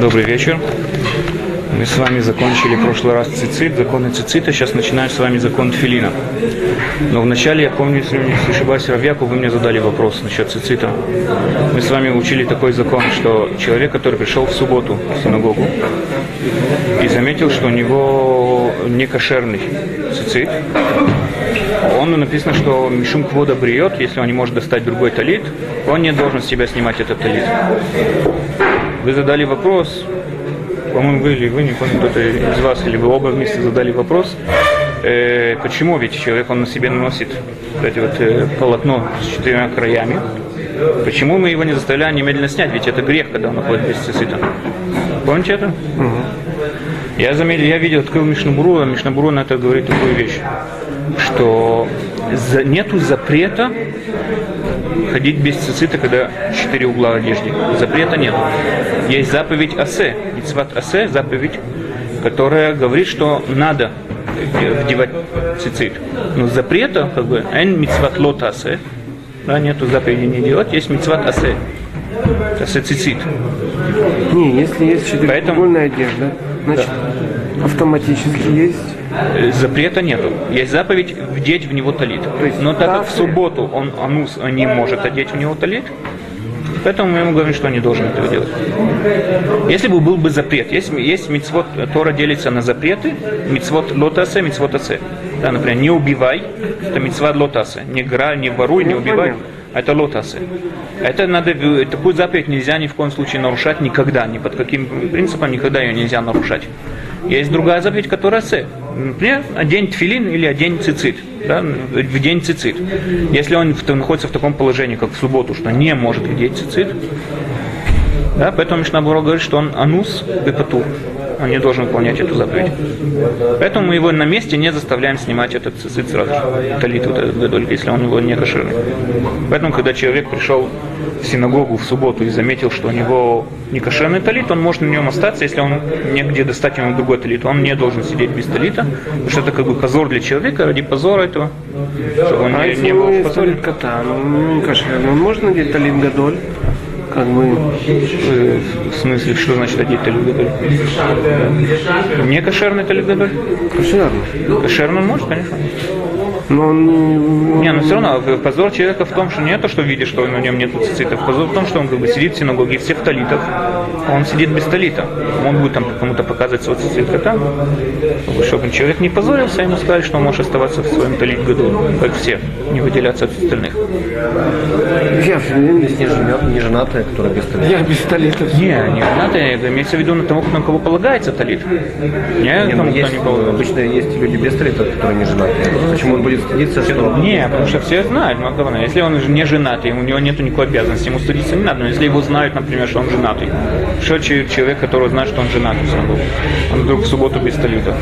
Добрый вечер. Мы с вами закончили в прошлый раз цицит, законы цицита. Сейчас начинаем с вами закон филина. Но вначале, я помню, если не ошибаюсь, Равьяку, вы мне задали вопрос насчет цицита. Мы с вами учили такой закон, что человек, который пришел в субботу в синагогу и заметил, что у него не кошерный цицит, он написано, что Мишум Квода бриет, если он не может достать другой талит, он не должен с себя снимать этот талит. Вы задали вопрос, по-моему, вы или вы, не помню, кто-то из вас, или вы оба вместе задали вопрос, э, почему ведь человек, он на себе наносит вот эти вот э, полотно с четырьмя краями, почему мы его не заставляем немедленно снять, ведь это грех, когда он находит без цисита. Помните это? Я заметил, я видел, открыл Мишнабуру, а Мишнабуру на это говорит такую вещь, что нету запрета ходить без цицита, когда четыре угла одежды. Запрета нет. Есть заповедь Асе, Мицват Асе, заповедь, которая говорит, что надо вдевать цицит. Но запрета, как бы, эн мицват лот асе, да, нету заповеди не делать, есть мицват асе, асе цицит. Не, если есть четырехугольная одежда, значит автоматически есть. Запрета нету. Есть заповедь вдеть в него талит. Но так как в субботу он анус не может одеть в него талит, поэтому мы ему говорим, что он не должен этого делать. Если бы был бы запрет, есть, есть мицвод, Тора делится на запреты, мицвод лотасе, мицвод асе. Да, например, не убивай, это мицвод лотасе. Не грай, не воруй, не Ну, убивай. Это лотасы. Это надо, такую заповедь нельзя ни в коем случае нарушать никогда, ни под каким принципом никогда ее нельзя нарушать. Есть другая заповедь, которая се. Например, одень тфилин или одень цицит. Да, в день цицит. Если он находится в таком положении, как в субботу, что не может одеть цицит, да, поэтому Мишнабура говорит, что он анус бепатур. Он не должен выполнять эту заповедь. Поэтому мы его на месте не заставляем снимать этот цицит сразу же. Талит вот этот гадоль, если он его не кошерный. Поэтому, когда человек пришел в синагогу в субботу и заметил, что у него не кошерный талит, он может на нем остаться, если он негде достать ему другой талит. Он не должен сидеть без талита, потому что это как бы позор для человека, ради позора этого, чтобы он А не, не был в позоре. кота, ну не кошерный, он может надеть талит гадоль? Как бы, Э, В смысле, что значит одеть талит гадоль? Не кошерный талит гадоль? кошерный. Кошерный может, конечно. Но он не... Не, но все равно позор человека в том, что не то, что видишь, что на нем нет цицитов. Позор в том, что он как бы сидит в синагоге всех талитов, а он сидит без талита. Он будет там кому-то показывать свой цицит кота. Чтобы человек не позорился, ему сказали, что он может оставаться в своем талит году, как все, не выделяться от остальных. Я Есть не, женат, не женатая, которая без талита. Я без талита. Не, не надо, имеется в виду на того, на кого полагается талит. Не, Не, тому, ну, кто есть, не полагается. обычно есть люди без талита, которые не женатые. Почему он будет стыдиться, что... Не, потому что все знают, ну, главное, если он же не женатый, у него нет никакой обязанности, ему стыдиться не надо. Но если его знают, например, что он женатый, что че- человек, который знает, что он женатый, он вдруг в субботу без талита.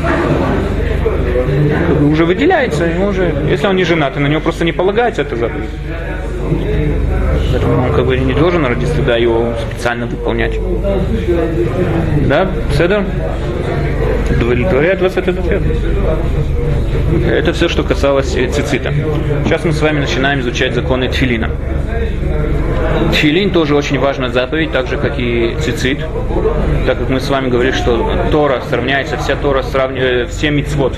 Уже выделяется, ему уже, если он не женатый, на него просто не полагается эта заповедь. Поэтому он как бы не должен ради стыда его специально выполнять. Да, Седер? Удовлетворяет вас этот ответ? Это все, что касалось э, цицита. Сейчас мы с вами начинаем изучать законы тфилина. Тфилин тоже очень важная заповедь, так же как и цицит. Так как мы с вами говорили, что Тора сравняется, вся Тора сравнивает, все мицвод,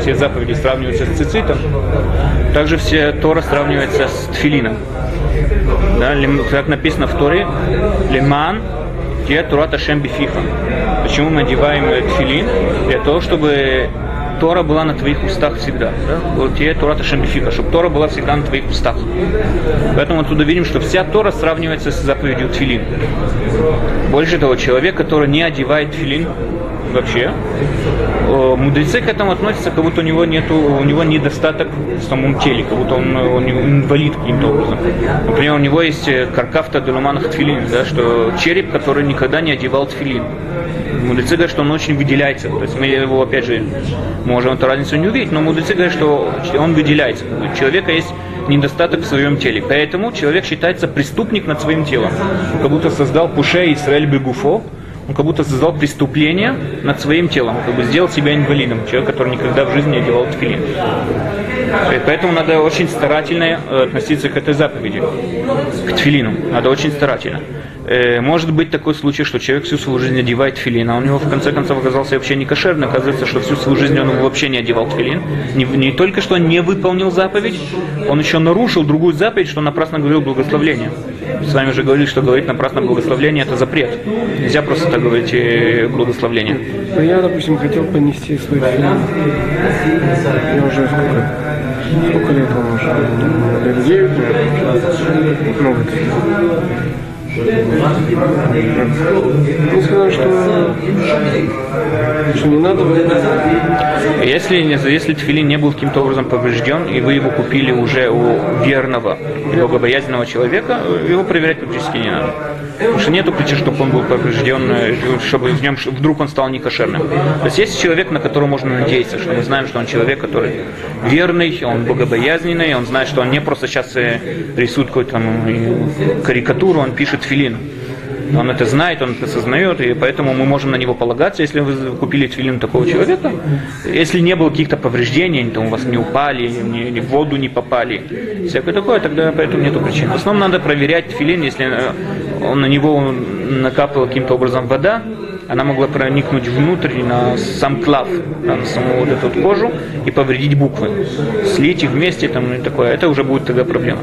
все заповеди сравниваются с цицитом, также все Тора сравнивается с тфилином. Да, как написано в Торе, лиман те Тура Ташем бифиха. Почему мы одеваем тфилин? Для того, чтобы Тора была на твоих устах всегда. Да? Вот те Тура Ташем бифиха, чтобы Тора была всегда на твоих устах. Поэтому оттуда видим, что вся Тора сравнивается с заповедью тфилин. Больше того, человек, который не одевает тфилин вообще, э, мудрецы к этому относятся, как будто у него нету, у него недостаток в самом теле, как будто он, он инвалид каким-то образом. Например, у него есть э, каркафта делуманах тфилин, да, что череп, который никогда не одевал тфилин. Мудрецы говорят, что он очень выделяется. То есть мы его, опять же, можем эту разницу не увидеть, но мудрецы говорят, что он выделяется. У человека есть недостаток в своем теле. Поэтому человек считается преступник над своим телом. Он как будто создал Пуше Исраэль Бегуфо, он как будто создал преступление над своим телом, как бы сделал себя инвалидом, человек, который никогда в жизни не одевал тфилин. И Поэтому надо очень старательно э, относиться к этой заповеди, к тфилину. Надо очень старательно. Э, Может быть такой случай, что человек всю свою жизнь одевает филин, а у него в конце концов оказался вообще не кошерный. Оказывается, что всю свою жизнь он вообще не одевал филин. Не, не только что не выполнил заповедь, он еще нарушил другую заповедь, что напрасно говорил благословление. С вами же говорили, что говорить напрасно благословление это запрет. Нельзя просто так говорить э, благословление. Ну, я, допустим, хотел понести свой фильм. Я уже сколько? Сколько лет он уже? Лет 9, наверное. Ну, вот. Ну, сказал, что, что не надо Если, если тфилин не был каким-то образом поврежден, и вы его купили уже у верного, богобоязненного человека, его проверять практически не надо. Потому что нету причин, чтобы он был поврежден, э, чтобы в нем вдруг он стал некошерным. То есть есть человек, на которого можно надеяться, что мы знаем, что он человек, который верный, он богобоязненный, он знает, что он не просто сейчас э, рисует какую-то э, карикатуру, он пишет филин. Он это знает, он это осознает, и поэтому мы можем на него полагаться, если вы купили филин такого человека. Если не было каких-то повреждений, там у вас не упали, не, не в воду не попали, всякое такое, тогда поэтому нету причин. В основном надо проверять филин, если он, на него накапала каким-то образом вода, она могла проникнуть внутрь на сам клав, на саму вот эту вот кожу и повредить буквы. Слить их вместе там и такое, это уже будет тогда проблема.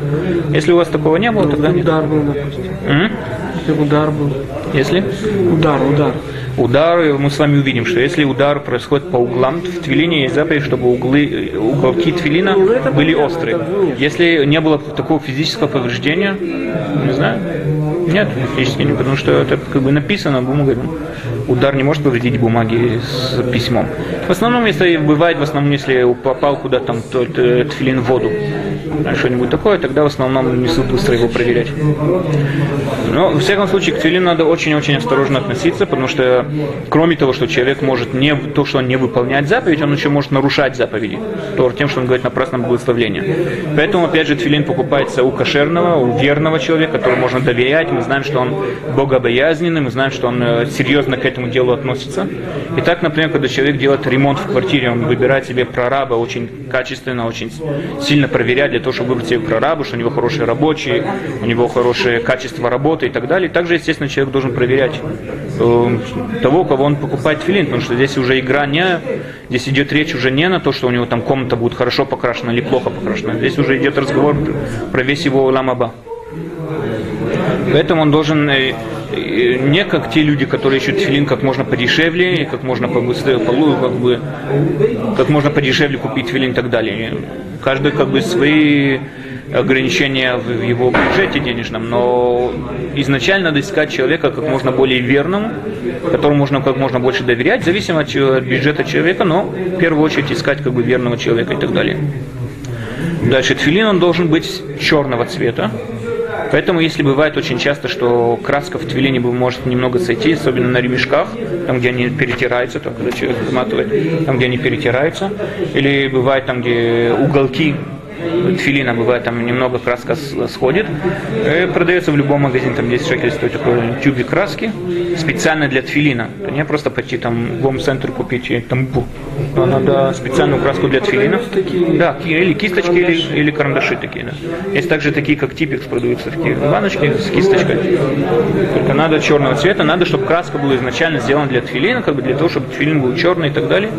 Если у вас такого не было, тогда нет. Удар был, допустим. М? Если удар был. Если? Удар, удар. Удар, мы с вами увидим, что если удар происходит по углам, в твилине есть заповедь, чтобы углы, уголки твилина были острые. Если не было такого физического повреждения, не знаю, нет, физически не, потому что это как бы написано бумагой. Удар не может повредить бумаги с письмом. В основном, если бывает, в основном, если попал куда-то там э, тфилин в воду, а что-нибудь такое, тогда в основном несут быстро его проверять. Но, во всяком случае, к твилину надо очень-очень осторожно относиться, потому что, кроме того, что человек может не, то, что он не выполняет заповедь, он еще может нарушать заповеди, то, тем, что он говорит на праздном благословлении. Поэтому, опять же, твилин покупается у кошерного, у верного человека, которому можно доверять, мы знаем, что он богобоязненный, мы знаем, что он э, серьезно к этому делу относится. И так, например, когда человек делает ремонт в квартире, он выбирает себе прораба очень качественно, очень сильно проверяет для того, чтобы выбрать себе прораба, что у него хорошие рабочие, у него хорошее качество работы и так далее. Также, естественно, человек должен проверять э, того, кого он покупает филин, потому что здесь уже игра не, здесь идет речь уже не на то, что у него там комната будет хорошо покрашена или плохо покрашена. Здесь уже идет разговор про весь его ламаба. Поэтому он должен э, не как те люди, которые ищут филин как можно подешевле, как можно побыстрее, полу, как бы, как можно подешевле купить филин и так далее. Каждый как бы свои ограничения в его бюджете денежном, но изначально надо искать человека как можно более верным, которому можно как можно больше доверять, зависимо от бюджета человека, но в первую очередь искать как бы верного человека и так далее. Дальше тфилин он должен быть черного цвета. Поэтому, если бывает очень часто, что краска в твилине может немного сойти, особенно на ремешках, там, где они перетираются, там, когда человек заматывает, там, где они перетираются, или бывает там, где уголки тфилина бывает там немного краска сходит. Э, Продается в любом магазине, там 10 шекелей стоит такой тюбик краски, специально для тфилина. Это не просто пойти там в гом-центр купить и там бу. А Надо специальную краску для тфилина. Да, или кисточки, или, или карандаши такие. Да. Есть также такие, как типикс, продаются такие баночки с кисточкой. Только надо черного цвета, надо, чтобы краска была изначально сделана для тфилина, как бы для того, чтобы тфилин был черный и так далее.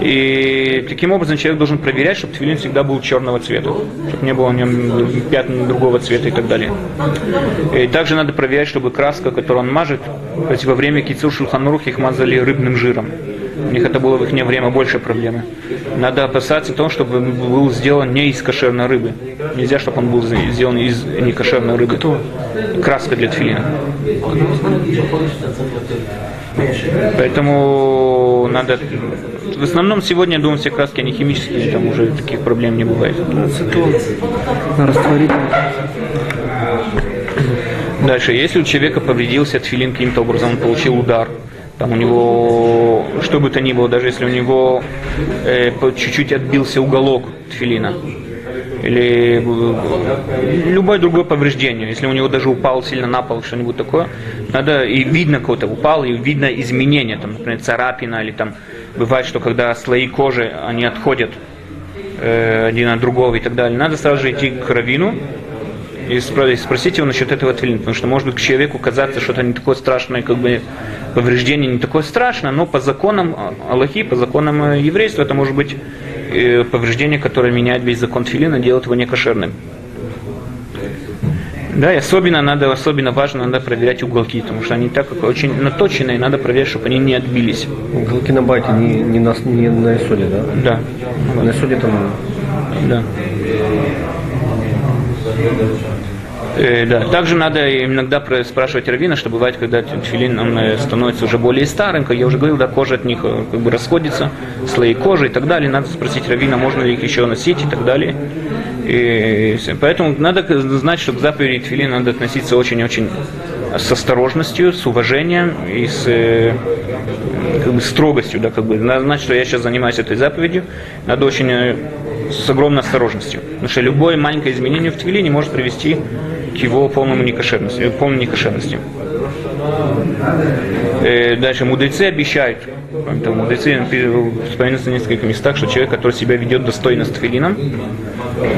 И таким образом человек должен проверять, чтобы тфилин всегда был черного цвета, чтобы не было на нем пятен другого цвета и так далее. И также надо проверять, чтобы краска, которую он мажет, то есть во время кицур шулханурух их мазали рыбным жиром. У них это было в их время больше проблемы. Надо опасаться того, чтобы он был сделан не из кошерной рыбы. Нельзя, чтобы он был сделан из некошерной рыбы. Кто? Краска для тфилина. Поэтому надо... В основном сегодня, я думаю, все краски, они химические, там уже таких проблем не бывает. Растворить. Дальше, если у человека повредился тфилин каким-то образом, он получил удар, там у него, что бы то ни было, даже если у него э, чуть-чуть отбился уголок тфилина, или э, любое другое повреждение, если у него даже упал сильно на пол, что-нибудь такое, надо, и видно кого-то упал, и видно изменения, там, например, царапина, или там, бывает, что когда слои кожи, они отходят э, один от другого и так далее, надо сразу же идти к равину, и спро- и спросить его насчет этого тфилина, потому что может быть к человеку казаться что-то не такое страшное, как бы повреждение не такое страшное, но по законам а, Аллахи, по законам э, еврейства это может быть э, повреждение, которое меняет весь закон тфилина, делает его некошерным. Да, и особенно надо, особенно важно, надо проверять уголки, потому что они так как очень наточенные, надо проверять, чтобы они не отбились. Уголки на байте не, не, на, не на исоде, да? Да, На исоде там да. Э, да. Также надо иногда спрашивать раввина, что бывает, когда тфилин он э, становится уже более старым, как я уже говорил, да, кожа от них э, как бы расходится, слои кожи и так далее. Надо спросить раввина, можно ли их еще носить и так далее. И поэтому надо знать, что к заповеди тфилина надо относиться очень-очень с осторожностью, с уважением и с э, как бы строгостью, да, как бы надо знать, что я сейчас занимаюсь этой заповедью, надо очень с огромной осторожностью, потому что любое маленькое изменение в твилине может привести к его полному некошерности, э, полной некошерности. Э, дальше мудрецы обещают, того, мудрецы вспоминаются в нескольких местах, что человек, который себя ведет достойно с тфилином,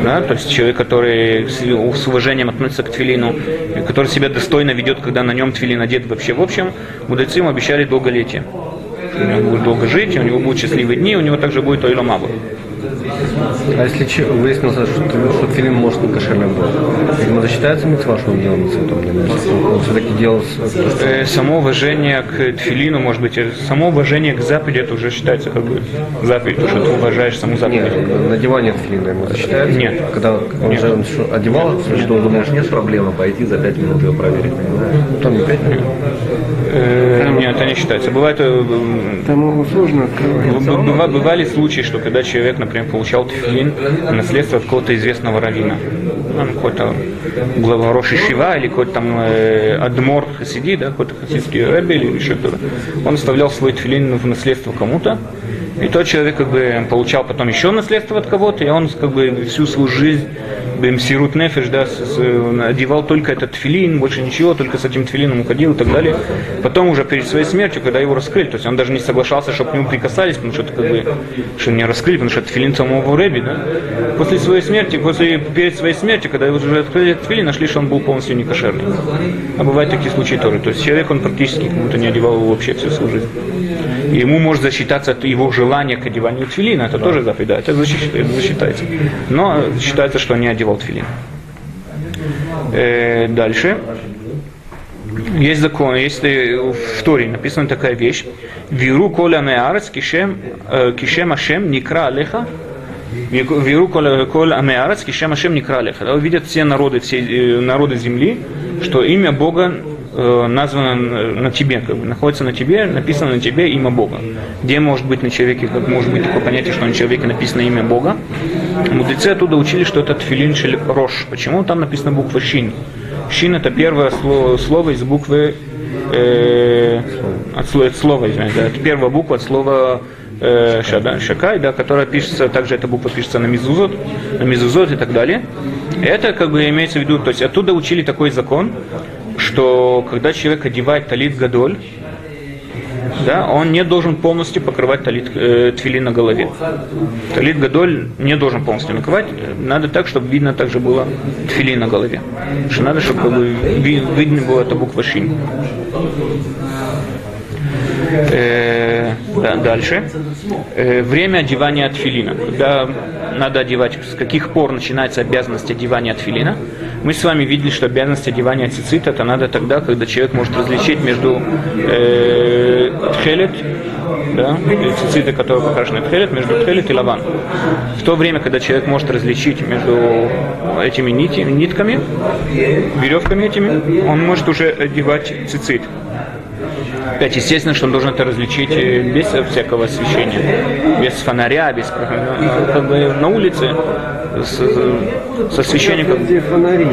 да, то есть человек, который с, уважением относится к твилину, и который себя достойно ведет, когда на нем твилин одет вообще. В общем, мудрецы ему обещали долголетие. У него будет долго жить, у него будут счастливые дни, у него также будет ойламаба. А если че- выяснилось, что, что филин может не кошерным был, видимо, это считается митцва, что он делал митцву, он все-таки делал что Э, само уважение к тфилину, может быть, э, само уважение к заповеди, это уже считается как бы заповедь, потому что ты уважаешь саму заповедь. Нет, надевание филина ему засчитается? Нет. Когда он же он что, одевал, значит, он думал, Знаешь, нет проблемы пойти за пять минут его проверить, там не пять минут. Э, нет, это не считается. Бывает, э, Там его сложно открывать. бывали случаи, что когда человек, например, получал тфилин в наследство от какого-то известного равина, ну, какой-то глава Роши Шива или какой-то там э, Адмор Хасиди, да, какой-то хасидский рэбби или еще кто-то, он оставлял свой тфилин в наследство кому-то, и тот человек как бы получал потом еще наследство от кого-то, и он как бы всю свою жизнь Бемсирут Нефеш, да, с- одевал только этот тфилин, больше ничего, только с этим тфилином уходил и так далее. Потом уже перед своей смертью, когда его раскрыли, то есть он даже не соглашался, чтобы к нему прикасались, потому что это как бы, что не раскрыли, потому что это тфилин самого Рэби, да. После своей смерти, после, перед своей смертью, когда его уже открыли этот тфилин, нашли, что он был полностью некошерный. А бывают такие случаи тоже. То есть человек, он практически как будто не одевал его вообще всю свою жизнь. Ему может засчитаться его желания к одеванию тфилина, это тоже заповедь, да, это засчитается. Но считается, что не одевал тфилин. Э, дальше. Есть закон, есть э, в Торе написана такая вещь. Виру коля меарец кишем, э, кишем ашем никра алеха. Виру коля коля меарец кишем ашем никра алеха. Да, Увидят все народы, все э, народы земли, что имя Бога названо на тебе, как бы, находится на тебе, написано на тебе имя Бога. Где может быть на человеке, как может быть такое понятие, что на человеке написано имя Бога? Мудрецы оттуда учили, что это тфилин шель рош. Почему там написана буква шин? Шин это первое слово, слово из буквы э, от, слова, от слова, извиняюсь, да, это первая буква от слова э, шада, шакай, да, которая пишется, также эта буква пишется на мизузот, на мизузот и так далее. Это как бы имеется в виду, то есть оттуда учили такой закон, что когда человек одевает талит гадоль, да, он не должен полностью покрывать талит, э, тфилин на голове. Талит гадоль не должен полностью накрывать. Надо так, чтобы видно также было тфилин на голове. Что надо, чтобы как бы, ви- видно было эта буква шин. Э, да, дальше. Э, время одевания тфилина. Когда надо одевать, с каких пор начинается обязанность одевания тфилина. Мы с вами видели, что обязанность одевания цицита это надо тогда, когда человек может различить между э, тхелет, да, или цициты, которые покрашены тхелет, между тхелет и лаван. В то время, когда человек может различить между этими нити, нитками, веревками этими, он может уже одевать цицит. Опять, естественно, что он должен это различить э, без всякого освещения, без фонаря, без э, как бы на улице с, с освещением. Как... Где фонари?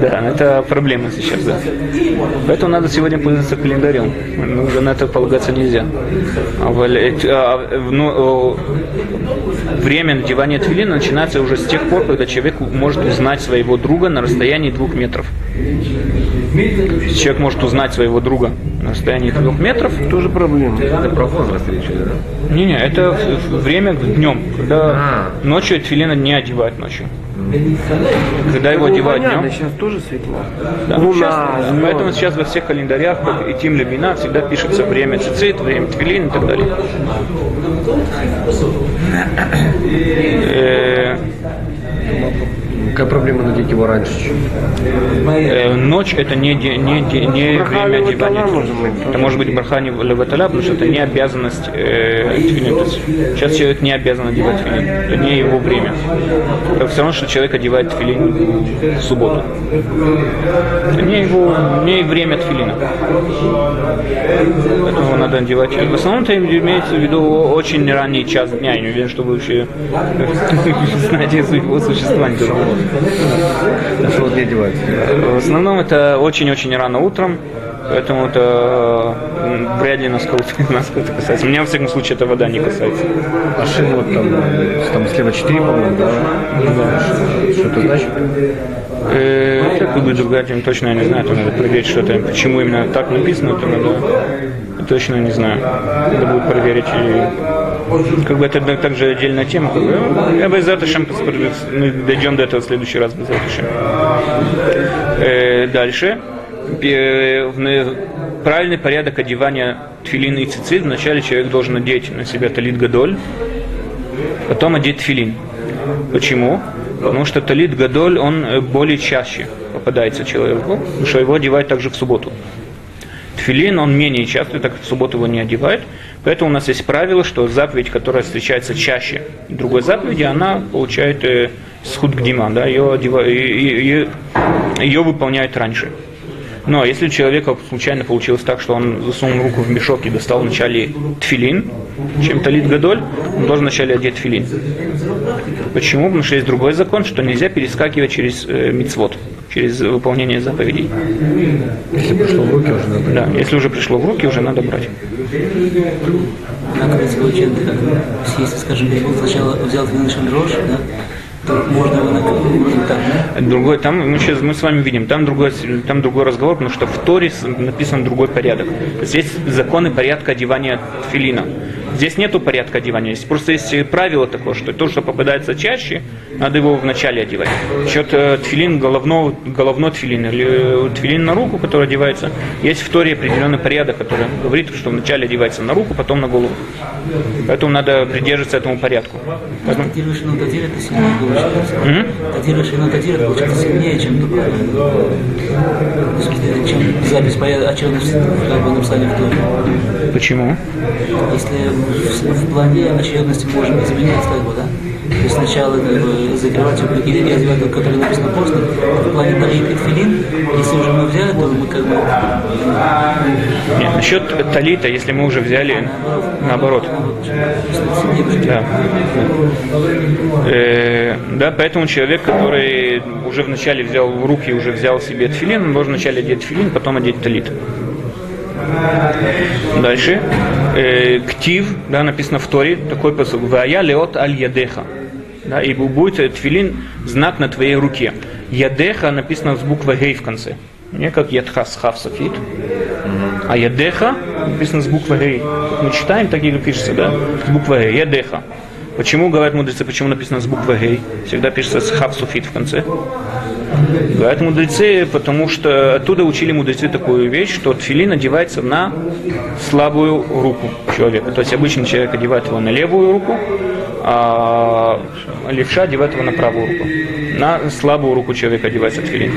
Да, это проблема сейчас, да. Поэтому надо сегодня пользоваться календарем. Ну, уже на это полагаться нельзя. А э, а, ну, время надевания твилина начинается уже с тех пор, когда человек может узнать своего друга на расстоянии двух метров. Человек может узнать своего друга на расстоянии двух метров. Тоже проблема. Это про возраст речь идет, да? Не-не, это время днем, когда А. ночью тфилина не одевают ночью. Когда его одевают днем. сейчас тоже светло. Да, Луна, сейчас- поэтому сейчас во всех календарях, как и Тим Лебина, всегда пишется время цицит, время твилин и так далее. Э, Какая проблема надеть его раньше? э, Ночь это не, де- не, де- не Браха время одевания. может быть, Это может быть брахани леваталя, потому что это не обязанность э, тфилин. Сейчас человек не обязан одевать тфилин. Это не его время. Это все равно, что человек одевает тфилин в субботу. Это не его не время тфилина. Поэтому надо одевать. В основном это имеется в виду очень ранний час дня. Я не уверен, что вы вообще знаете его существование. Что вот не одевается? В основном это очень-очень рано утром, поэтому это вряд ли нас кого-то нас это касается. Меня, во всяком случае, эта вода не касается. А шин вот там, там слева 4, по-моему, да? Да. Что это значит? Э, Как будет другая тема, точно я не знаю, это надо проверить, что это, почему именно так написано, это надо, точно не знаю. Надо будет проверить. И, как бы это также отдельная тема. Как бы. Я бы за Шем мы дойдем до этого в следующий раз без Шем. Э, Дальше. На- Правильный порядок одевания тфилин и цицит. Вначале человек должен надеть на себя талит гадоль, потом одеть тфилин. Почему? Потому что талит гадоль, он э, более чаще попадается человеку, потому что его одевают также в субботу. Тфилин, он менее часто, так как в субботу его не одевают. Поэтому у нас есть правило, что заповедь, которая встречается чаще другой заповеди, она получает э, схуд гдима, да, ее, одева- и- и- и- ее выполняют раньше. Но если у человека случайно получилось так, что он засунул руку в мешок и достал вначале тфилин, чем талит гадоль, он должен вначале одеть тфилин. Почему? Потому что есть другой закон, что нельзя перескакивать через э, мицвод, через выполнение заповедей. Если пришло в руки, уже надо. Да, если уже пришло в руки, уже надо брать. Оказывается, получается, как если, скажем, он сначала взял дрожь, да, можно его на вроде так, да? Другой, там мы сейчас мы с вами видим, там другой, там другой разговор, потому что в Торе написан другой порядок. Есть законы порядка одевания филина. Здесь нету порядка одевания, здесь просто есть правило такое, что то, что попадается чаще, надо его вначале одевать. Счет э, тфилин, головного, головной тфилин или э, тфилин на руку, который одевается, есть в Торе определенный порядок, который говорит, что вначале одевается на руку, потом на голову. Поэтому надо придерживаться этому порядку. Поэтому- Шину Тадир это сильнее получается. Сильнее, чем только в смысле, чем запись в как бы написали в Торе. Почему? Если в, в плане очередности можем изменять, как бы, есть сначала как бы закрывать и и одевать, тот, который написано после, в плане талит и если уже мы взяли, то мы как бы Нет, насчет талита, если мы уже взяли наоборот. Да. Э, да, поэтому человек, который уже вначале взял в руки, уже взял себе тфилин, он должен вначале одеть тфилин, потом одеть талит. Дальше. Э, ктив, да, написано в Торе, такой посыл. Вая леот аль ядеха. Да, и будет тфилин знак на твоей руке. Ядеха написано с буквой гей в конце. Не как ядха с хав софит. А ядеха написано с буквой гей. Мы читаем, так и пишется, да? С буквой гей. Ядеха. Почему, говорят мудрецы, почему написано с буквой гей? Всегда пишется с хав в конце. Говорят мудрецы, потому что оттуда учили мудрецы такую вещь, что тфилин одевается на слабую руку человека. То есть обычно человек одевает его на левую руку, а левша одевает его на правую руку. На слабую руку человека одевается тфилин.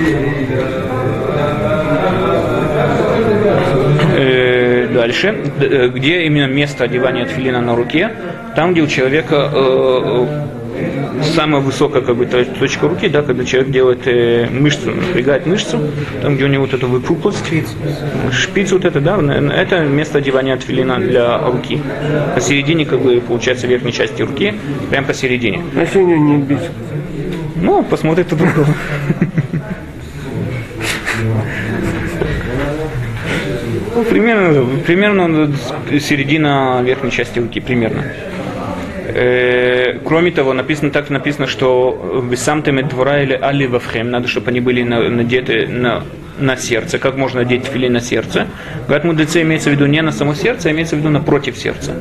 Э, Дальше, э, где именно место одевания тфилина на руке, там, где у человека э, самая высокая как бы, то- точка руки, да, когда человек делает э, мышцу, напрягает мышцу, там, где у него вот эта выпуклость, шпиц вот это, да, это место одевания тфилина для руки. Посередине, как бы, получается, верхней части руки, прям посередине. А него нет бицепса? Ну, посмотрит у другого. Ну, примерно, примерно середина верхней части руки, примерно. Э, кроме того, написано так написано, что сам двора или али вавхем, надо, чтобы они были на- надеты на, на сердце. Как можно надеть фили на сердце? Говорят, мудрецы имеется в виду не на само сердце, а имеется в виду напротив сердца.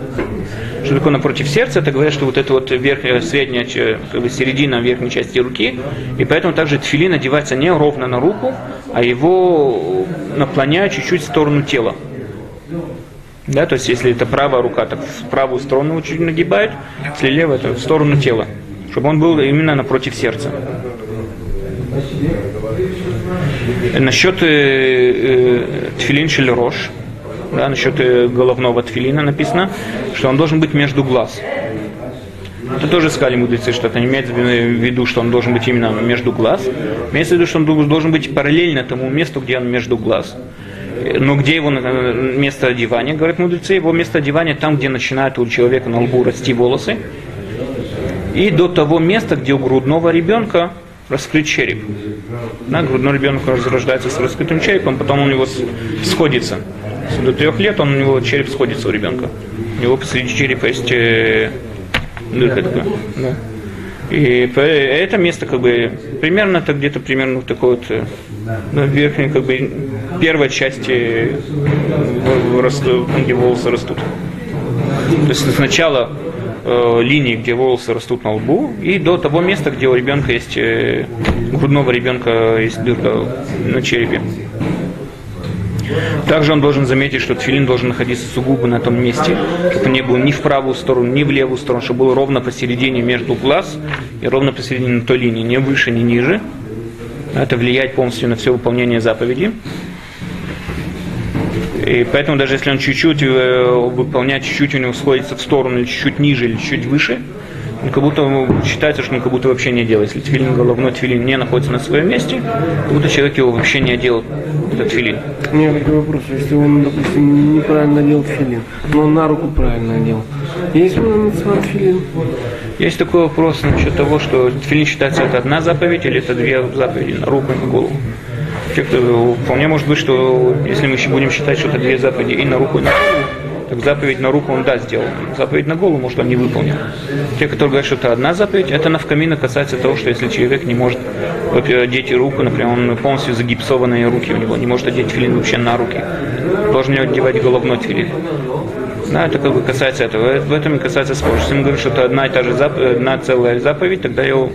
Что такое напротив сердца? Это говорят, что вот это вот верхняя, средняя, как бы середина верхней части руки, и поэтому также тфилин одевается не ровно на руку, а его наклоняют чуть-чуть в сторону тела. Да, то есть если это правая рука, так в правую сторону чуть нагибают, если левая, то в сторону тела, чтобы он был именно напротив сердца. Насчет э, э, тфилин шельрош, да, насчет э, головного тфилина написано, что он должен быть между глаз. Это тоже сказали мудрецы, что это не имеется в виду, что он должен быть именно между глаз. Имеется в виду, что он должен быть параллельно тому месту, где он между глаз. Но где его э, место одевания, говорят мудрецы, его место одевания там, где начинают у человека на лбу расти волосы, и до того места, где у грудного ребенка раскрыт череп. Да, грудной ребенок рождается с раскрытым черепом, потом у него сходится. До трех лет он, у него череп сходится у ребенка. У него посреди черепа есть э, дырка такая. И это место как бы примерно это где-то примерно вот такой вот э, ну, верхняя как бы первая часть, э, в- в- расту- где волосы растут. То есть сначала э, линии, где волосы растут на лбу, и до того места, где у ребенка есть, э, грудного ребенка есть дырка на черепе. Также он должен заметить, что тфилин должен находиться сугубо на том месте, чтобы не был ни в правую сторону, ни в левую сторону, чтобы был ровно посередине между глаз и ровно посередине на той линии, не выше, не ниже. Это влияет полностью на все выполнение заповеди. И поэтому даже если он чуть-чуть э, выполняет, чуть-чуть у него сходится в сторону, или чуть-чуть ниже, или чуть выше, он как будто ну, считается, что он как будто вообще не делает. Если тфилин головной тфилин не находится на своем месте, как будто человек его вообще не одел, этот тфилин. У меня такой вопрос. Если он, допустим, неправильно одел филин, но он на руку правильно одел. Есть мецва филин? Есть такой вопрос насчет того, что тфилин считается это одна заповедь или это две заповеди на руку и на голову. Вполне может быть, что если мы еще будем считать, что это две заповеди и на руку, и на голову, так заповедь на руку он да сделал. Заповедь на голову, может, он не выполнил. Те, которые говорят, что это одна заповедь, это навкамина касается того, что если человек не может во-первых, одеть руку, например, он полностью загипсованные руки у него, не может одеть филин вообще на руки. Должен ли одевать головной филин. Да, это как бы касается этого. В этом и касается спор. Если мы говорим, что это одна и та же заповедь, одна целая заповедь, тогда его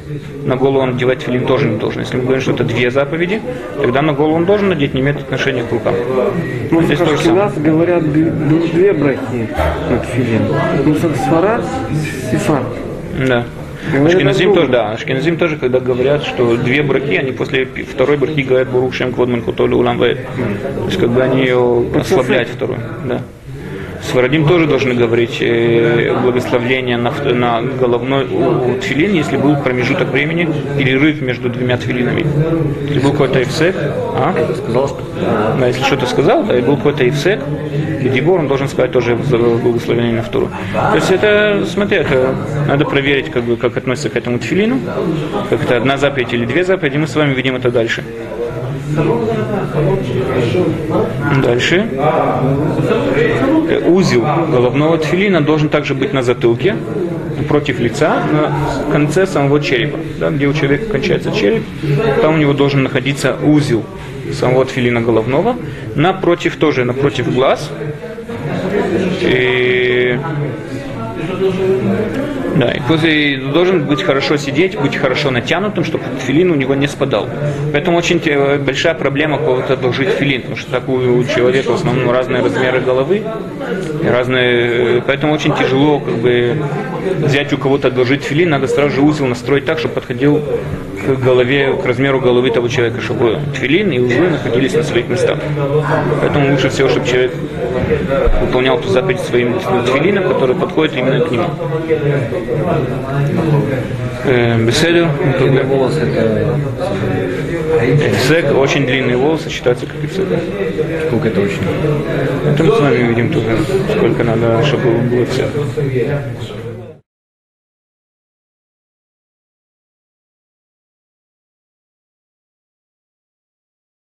на голову он одевать филин тоже не должен. Если мы говорим, что это две заповеди, тогда на голову он должен надеть, не имеет отношения к рукам. Ну, Здесь в то же самое. нас говорят две брахи на филин. Ну, сфарад, сифар. Да. Говорят, Ашкеназим тоже, да. Ашкеназим тоже, когда говорят, что две брахи, они после второй брахи говорят Бурух Шем Кводман Кутоли Улам Вэйд. То есть, как бы они ее ослабляют вторую. Да. Сварадим тоже должны говорить э, благословление на, на головной у, у тфилин, если был промежуток времени, перерыв между двумя тфилинами. Если был какой-то эфсек, а? Сказал, что Да, если что-то сказал, да, и был какой-то эфсек, и Дибор, он должен сказать тоже благословение на вторую. То есть это, смотри, это надо проверить, как, бы, как относится к этому тфилину, как это одна заповедь или две заповеди, мы с вами видим это дальше. Дальше. Э, Узел головного тфилина должен также быть на затылке, против лица, на конце самого черепа, да, где у человека кончается череп, там у него должен находиться узел самого тфилина головного, напротив тоже, напротив глаз. И да, и после должен быть хорошо сидеть, быть хорошо натянутым, чтобы филин у него не спадал. Поэтому очень те- большая проблема кого-то одолжить филин, потому что так у человека в основном разные размеры головы, разные, поэтому очень тяжело как бы взять у кого-то одолжить филин, надо сразу же узел настроить так, чтобы подходил к голове, к размеру головы того человека, чтобы тфилин и узлы находились на своих местах. Поэтому лучше всего, чтобы человек выполнял ту заповедь своим тфилином, который подходит именно к нему. Э, Беседу, волосы это Исек, очень длинные волосы считаются как исек. сколько это очень. Это мы с вами видим тоже, сколько надо, чтобы был исек.